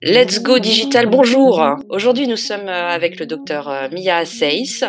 Let's Go Digital, bonjour. Aujourd'hui, nous sommes euh, avec le docteur euh, Mia Seis,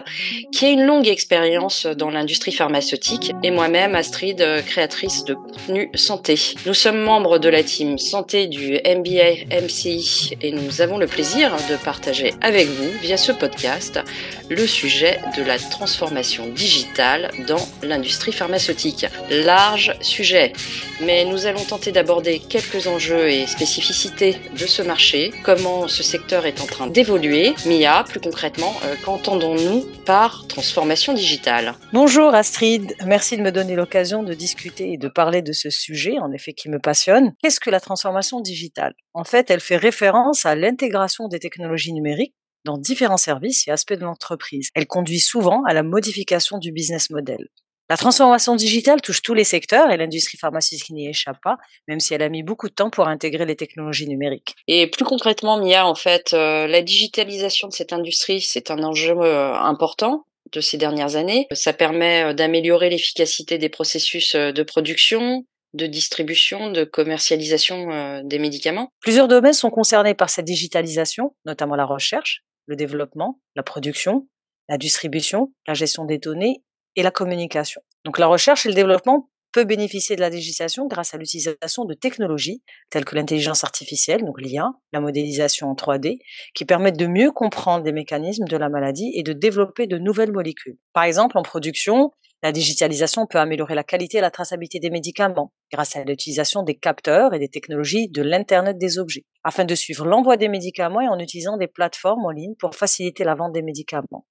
qui a une longue expérience dans l'industrie pharmaceutique, et moi-même, Astrid, euh, créatrice de contenu santé. Nous sommes membres de la team santé du MBA MCI, et nous avons le plaisir de partager avec vous, via ce podcast, le sujet de la transformation digitale dans l'industrie pharmaceutique. Large sujet, mais nous allons tenter d'aborder quelques enjeux et spécificités de ce marché comment ce secteur est en train d'évoluer. Mia, plus concrètement, euh, qu'entendons-nous par transformation digitale? Bonjour Astrid, merci de me donner l'occasion de discuter et de parler de ce sujet, en effet, qui me passionne. Qu'est-ce que la transformation digitale? En fait, elle fait référence à l'intégration des technologies numériques dans différents services et aspects de l'entreprise. Elle conduit souvent à la modification du business model. La transformation digitale touche tous les secteurs et l'industrie pharmaceutique n'y échappe pas, même si elle a mis beaucoup de temps pour intégrer les technologies numériques. Et plus concrètement, Mia, en fait, euh, la digitalisation de cette industrie, c'est un enjeu euh, important de ces dernières années. Ça permet euh, d'améliorer l'efficacité des processus de production, de distribution, de commercialisation des médicaments. Plusieurs domaines sont concernés par cette digitalisation, notamment la recherche, le développement, la production, la distribution, la gestion des données et la communication. Donc la recherche et le développement peut bénéficier de la législation grâce à l'utilisation de technologies telles que l'intelligence artificielle, donc l'IA, la modélisation en 3D, qui permettent de mieux comprendre les mécanismes de la maladie et de développer de nouvelles molécules. Par exemple, en production, la digitalisation peut améliorer la qualité et la traçabilité des médicaments grâce à l'utilisation des capteurs et des technologies de l'Internet des objets, afin de suivre l'envoi des médicaments et en utilisant des plateformes en ligne pour faciliter la vente des médicaments.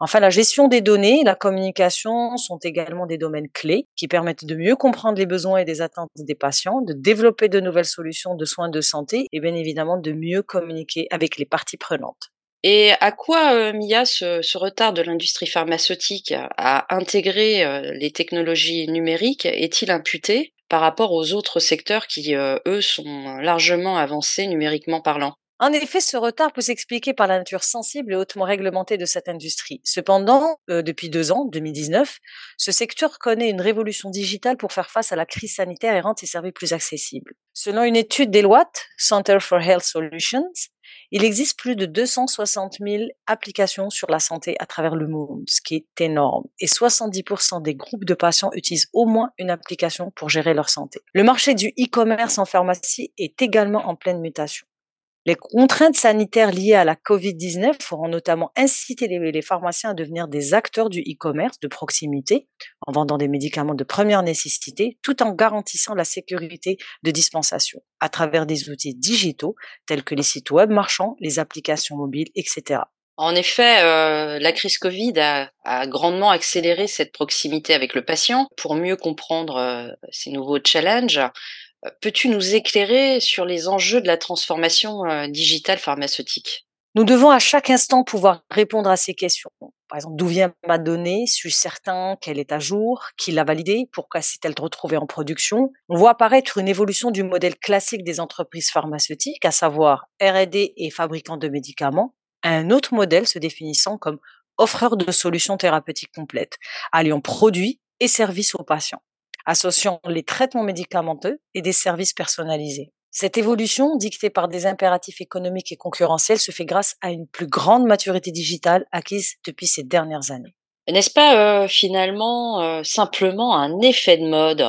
Enfin, la gestion des données la communication sont également des domaines clés qui permettent de mieux comprendre les besoins et les attentes des patients, de développer de nouvelles solutions de soins de santé et bien évidemment de mieux communiquer avec les parties prenantes. Et à quoi, euh, Mia, ce, retard de l'industrie pharmaceutique à intégrer euh, les technologies numériques? Est-il imputé par rapport aux autres secteurs qui, euh, eux, sont largement avancés numériquement parlant? En effet, ce retard peut s'expliquer par la nature sensible et hautement réglementée de cette industrie. Cependant, euh, depuis deux ans, 2019, ce secteur connaît une révolution digitale pour faire face à la crise sanitaire et rendre ses services plus accessibles. Selon une étude d'Eloitte, Center for Health Solutions, il existe plus de 260 000 applications sur la santé à travers le monde, ce qui est énorme. Et 70% des groupes de patients utilisent au moins une application pour gérer leur santé. Le marché du e-commerce en pharmacie est également en pleine mutation. Les contraintes sanitaires liées à la COVID-19 feront notamment inciter les, pharmaciens à devenir des acteurs du e-commerce de proximité en vendant des médicaments de première nécessité tout en garantissant la sécurité de dispensation à travers des outils digitaux tels que les sites web marchands, les applications mobiles, etc. En effet, euh, la crise Covid a, grandement accéléré cette proximité avec le patient pour mieux comprendre euh, ces nouveaux challenges. Euh, peux-tu nous éclairer sur les enjeux de la transformation euh, digitale pharmaceutique? Nous devons à chaque instant pouvoir répondre à ces questions. Par exemple, d'où vient ma donnée? Suis-je certain qu'elle est à jour? Qui l'a validée? Pourquoi s'est-elle retrouvée en production? On voit apparaître une évolution du modèle classique des entreprises pharmaceutiques, à savoir R&D et fabricants de médicaments, à un autre modèle se définissant comme offreur de solutions thérapeutiques complètes, alliant produits et services aux patients associant les traitements médicamenteux et des services personnalisés. Cette évolution, dictée par des impératifs économiques et concurrentiels, se fait grâce à une plus grande maturité digitale acquise depuis ces dernières années. N'est-ce pas euh, finalement euh, simplement un effet de mode?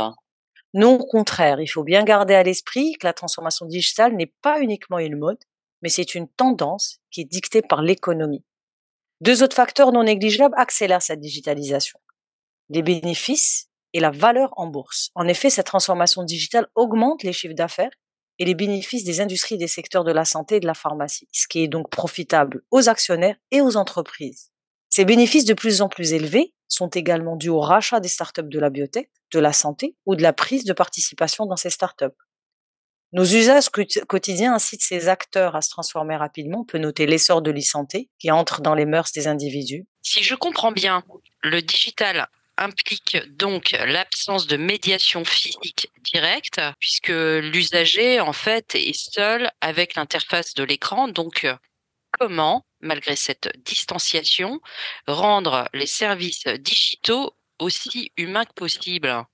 Non, au contraire, il faut bien garder à l'esprit que la transformation digitale n'est pas uniquement une mode, mais c'est une tendance qui est dictée par l'économie. Deux autres facteurs non négligeables accélèrent cette digitalisation. Les bénéfices et la valeur en bourse. En effet, cette transformation digitale augmente les chiffres d'affaires et les bénéfices des industries des secteurs de la santé et de la pharmacie, ce qui est donc profitable aux actionnaires et aux entreprises. Ces bénéfices de plus en plus élevés sont également dus au rachat des startups de la biotech, de la santé ou de la prise de participation dans ces startups. Nos usages quotidiens incitent ces acteurs à se transformer rapidement. On peut noter l'essor de l'e-santé qui entre dans les mœurs des individus. Si je comprends bien, le digital implique donc l'absence de médiation physique directe, puisque l'usager, en fait, est seul avec l'interface de l'écran. Donc, comment, malgré cette distanciation, rendre les services digitaux aussi humains que possible?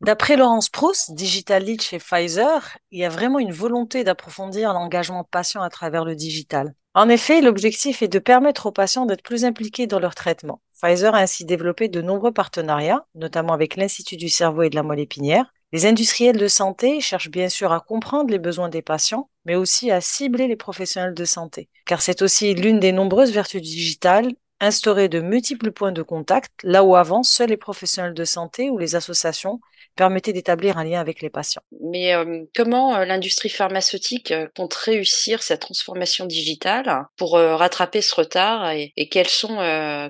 D'après Laurence Proust, Digital Lead chez Pfizer, il y a vraiment une volonté d'approfondir l'engagement patient à travers le digital. En effet, l'objectif est de permettre aux patients d'être plus impliqués dans leur traitement. Pfizer a ainsi développé de nombreux partenariats, notamment avec l'Institut du cerveau et de la moelle épinière. Les industriels de santé cherchent bien sûr à comprendre les besoins des patients, mais aussi à cibler les professionnels de santé, car c'est aussi l'une des nombreuses vertus digitales instaurer de multiples points de contact, là où avant, seuls les professionnels de santé ou les associations permettaient d'établir un lien avec les patients. Mais euh, comment euh, l'industrie pharmaceutique euh, compte réussir cette transformation digitale pour rattraper ce retard et, et quelles sont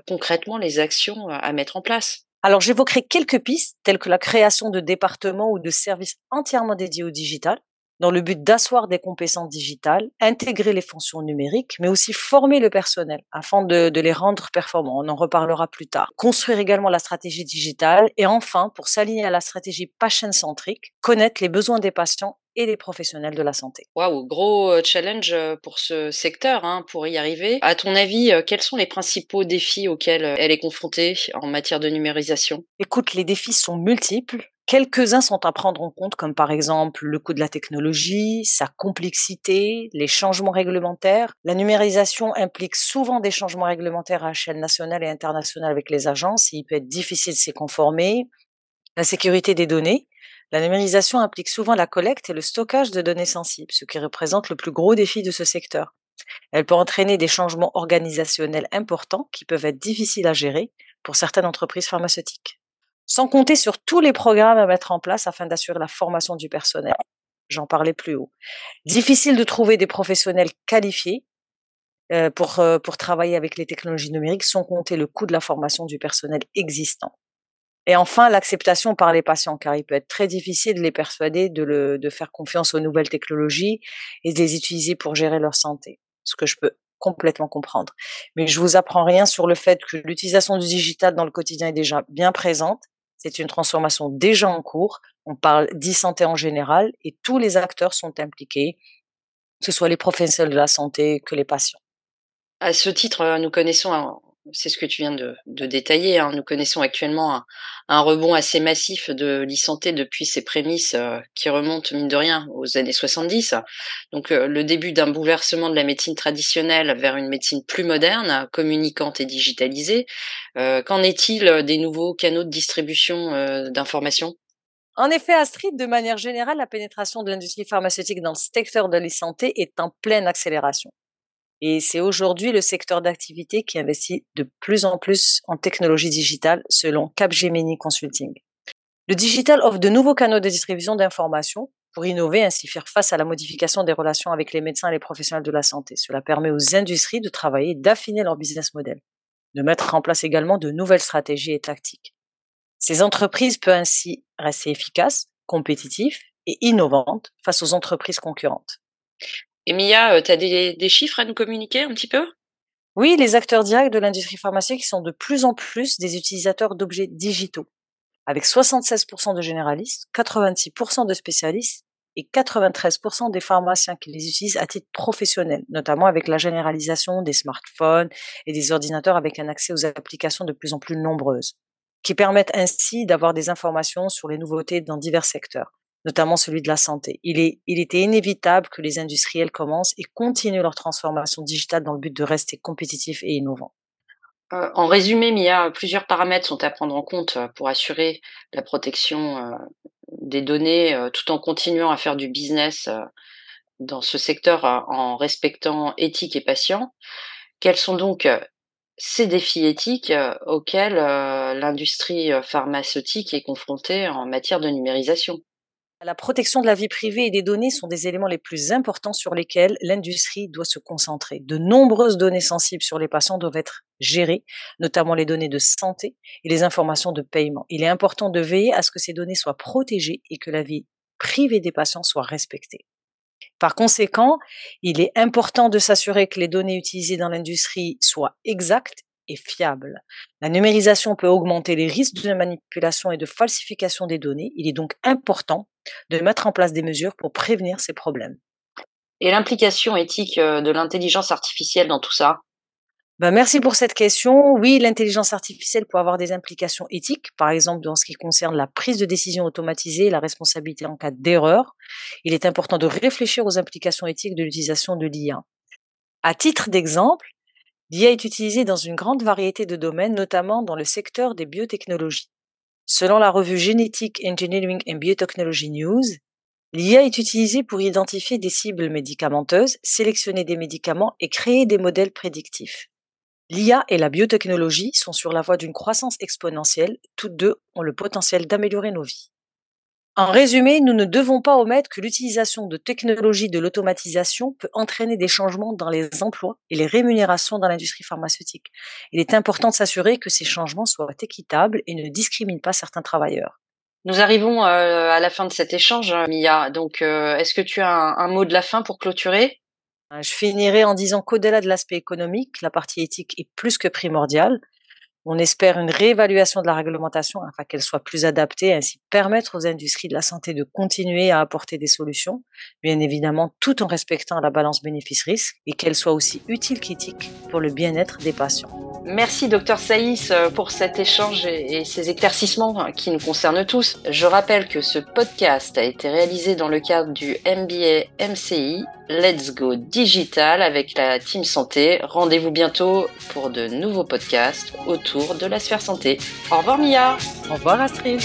concrètement les actions à mettre en place? Alors, j'évoquerai quelques pistes, telles que la création de départements ou de services entièrement dédiés au digital, dans le but d'asseoir des compétences digitales, intégrer les fonctions numériques, mais aussi former le personnel afin de, les rendre performants. On en reparlera plus tard. Construire également la stratégie digitale et enfin, pour s'aligner à la stratégie patient-centrique, connaître les besoins des patients et des professionnels de la santé. Waouh, gros euh, challenge euh, pour ce secteur, hein, pour y arriver. À ton avis, euh, quels sont les principaux défis auxquels elle est confrontée en matière de numérisation? Écoute, les défis sont multiples. Quelques-uns sont à prendre en compte, comme par exemple le coût de la technologie, sa complexité, les changements réglementaires. La numérisation implique souvent des changements réglementaires à échelle nationale et internationale avec les agences, et il peut être difficile de s'y conformer. La sécurité des données. La numérisation implique souvent la collecte et le stockage de données sensibles, ce qui représente le plus gros défi de ce secteur. Elle peut entraîner des changements organisationnels importants qui peuvent être difficiles à gérer pour certaines entreprises pharmaceutiques sans compter sur tous les programmes à mettre en place afin d'assurer la formation du personnel. J'en parlais plus haut. Difficile de trouver des professionnels qualifiés euh, pour, euh, pour travailler avec les technologies numériques, sans compter le coût de la formation du personnel existant. Et enfin, l'acceptation par les patients, car il peut être très difficile de les persuader de, le, de faire confiance aux nouvelles technologies et de les utiliser pour gérer leur santé, ce que je peux complètement comprendre. Mais je vous apprends rien sur le fait que l'utilisation du digital dans le quotidien est déjà bien présente c'est une transformation déjà en cours. On parle d'e-santé en général et tous les acteurs sont impliqués, que ce soit les professionnels de la santé que les patients. À ce titre, euh, nous connaissons c'est ce que tu viens de, détailler. Hein. Nous connaissons actuellement un, rebond assez massif de l'e-santé depuis ses prémices euh, qui remontent, mine de rien, aux années 70. Donc euh, le début d'un bouleversement de la médecine traditionnelle vers une médecine plus moderne, communicante et digitalisée. Euh, qu'en est-il des nouveaux canaux de distribution d'informations? En effet, Astrid, de manière générale, la pénétration de l'industrie pharmaceutique dans le secteur de l'e-santé est en pleine accélération. Et c'est aujourd'hui le secteur d'activité qui investit de plus en plus en technologie digitale selon Capgemini Consulting. Le digital offre de nouveaux canaux de distribution d'informations pour innover ainsi faire face à la modification des relations avec les médecins et les professionnels de la santé. Cela permet aux industries de travailler et d'affiner leur business model, de mettre en place également de nouvelles stratégies et tactiques. Ces entreprises peuvent ainsi rester efficaces, compétitives et innovantes face aux entreprises concurrentes. Emilia, tu as des, chiffres à nous communiquer un petit peu? Oui, les acteurs directs de l'industrie pharmaceutique sont de plus en plus des utilisateurs d'objets digitaux, avec 76% de généralistes, 86% de spécialistes et 93% des pharmaciens qui les utilisent à titre professionnel, notamment avec la généralisation des smartphones et des ordinateurs avec un accès aux applications de plus en plus nombreuses, qui permettent ainsi d'avoir des informations sur les nouveautés dans divers secteurs notamment celui de la santé. Il, est, était inévitable que les industriels commencent et continuent leur transformation digitale dans le but de rester compétitifs et innovants. Euh, en résumé, Mia, plusieurs paramètres sont à prendre en compte euh, pour assurer la protection euh, des données tout en continuant à faire du business dans ce secteur en respectant éthique et patient. Quels sont donc ces défis éthiques auxquels l'industrie pharmaceutique est confrontée en matière de numérisation? La protection de la vie privée et des données sont des éléments les plus importants sur lesquels l'industrie doit se concentrer. De nombreuses données sensibles sur les patients doivent être gérées, notamment les données de santé et les informations de paiement. Il est important de veiller à ce que ces données soient protégées et que la vie privée des patients soit respectée. Par conséquent, il est important de s'assurer que les données utilisées dans l'industrie soient exactes et fiable. La numérisation peut augmenter les risques de manipulation et de falsification des données. Il est donc important de mettre en place des mesures pour prévenir ces problèmes. Et l'implication éthique euh, de l'intelligence artificielle dans tout ça? Ben, merci pour cette question. Oui, l'intelligence artificielle peut avoir des implications éthiques, par exemple dans ce qui concerne la prise de décision automatisée et la responsabilité en cas d'erreur. Il est important de réfléchir aux implications éthiques de l'utilisation de l'IA. À titre d'exemple, l'IA est utilisée dans une grande variété de domaines, notamment dans le secteur des biotechnologies. Selon la revue Genetic Engineering and Biotechnology News, l'IA est utilisée pour identifier des cibles médicamenteuses, sélectionner des médicaments et créer des modèles prédictifs. L'IA et la biotechnologie sont sur la voie d'une croissance exponentielle, toutes deux ont le potentiel d'améliorer nos vies. En résumé, nous ne devons pas omettre que l'utilisation de technologies de l'automatisation peut entraîner des changements dans les emplois et les rémunérations dans l'industrie pharmaceutique. Il est important de s'assurer que ces changements soient équitables et ne discriminent pas certains travailleurs. Nous arrivons euh, à la fin de cet échange, hein, Mia. Donc, euh, est-ce que tu as un, mot de la fin pour clôturer? Je finirai en disant qu'au-delà de l'aspect économique, la partie éthique est plus que primordiale. On espère une réévaluation de la réglementation afin qu'elle soit plus adaptée et ainsi permettre aux industries de la santé de continuer à apporter des solutions, bien évidemment tout en respectant la balance bénéfice-risque et qu'elle soit aussi utile qu'éthique pour le bien-être des patients. Merci docteur Saïs pour cet échange et ces éclaircissements qui nous concernent tous. Je rappelle que ce podcast a été réalisé dans le cadre du MBA MCI Let's Go Digital avec la Team Santé. Rendez-vous bientôt pour de nouveaux podcasts autour de la sphère santé. Au revoir Mia. Au revoir Astrid.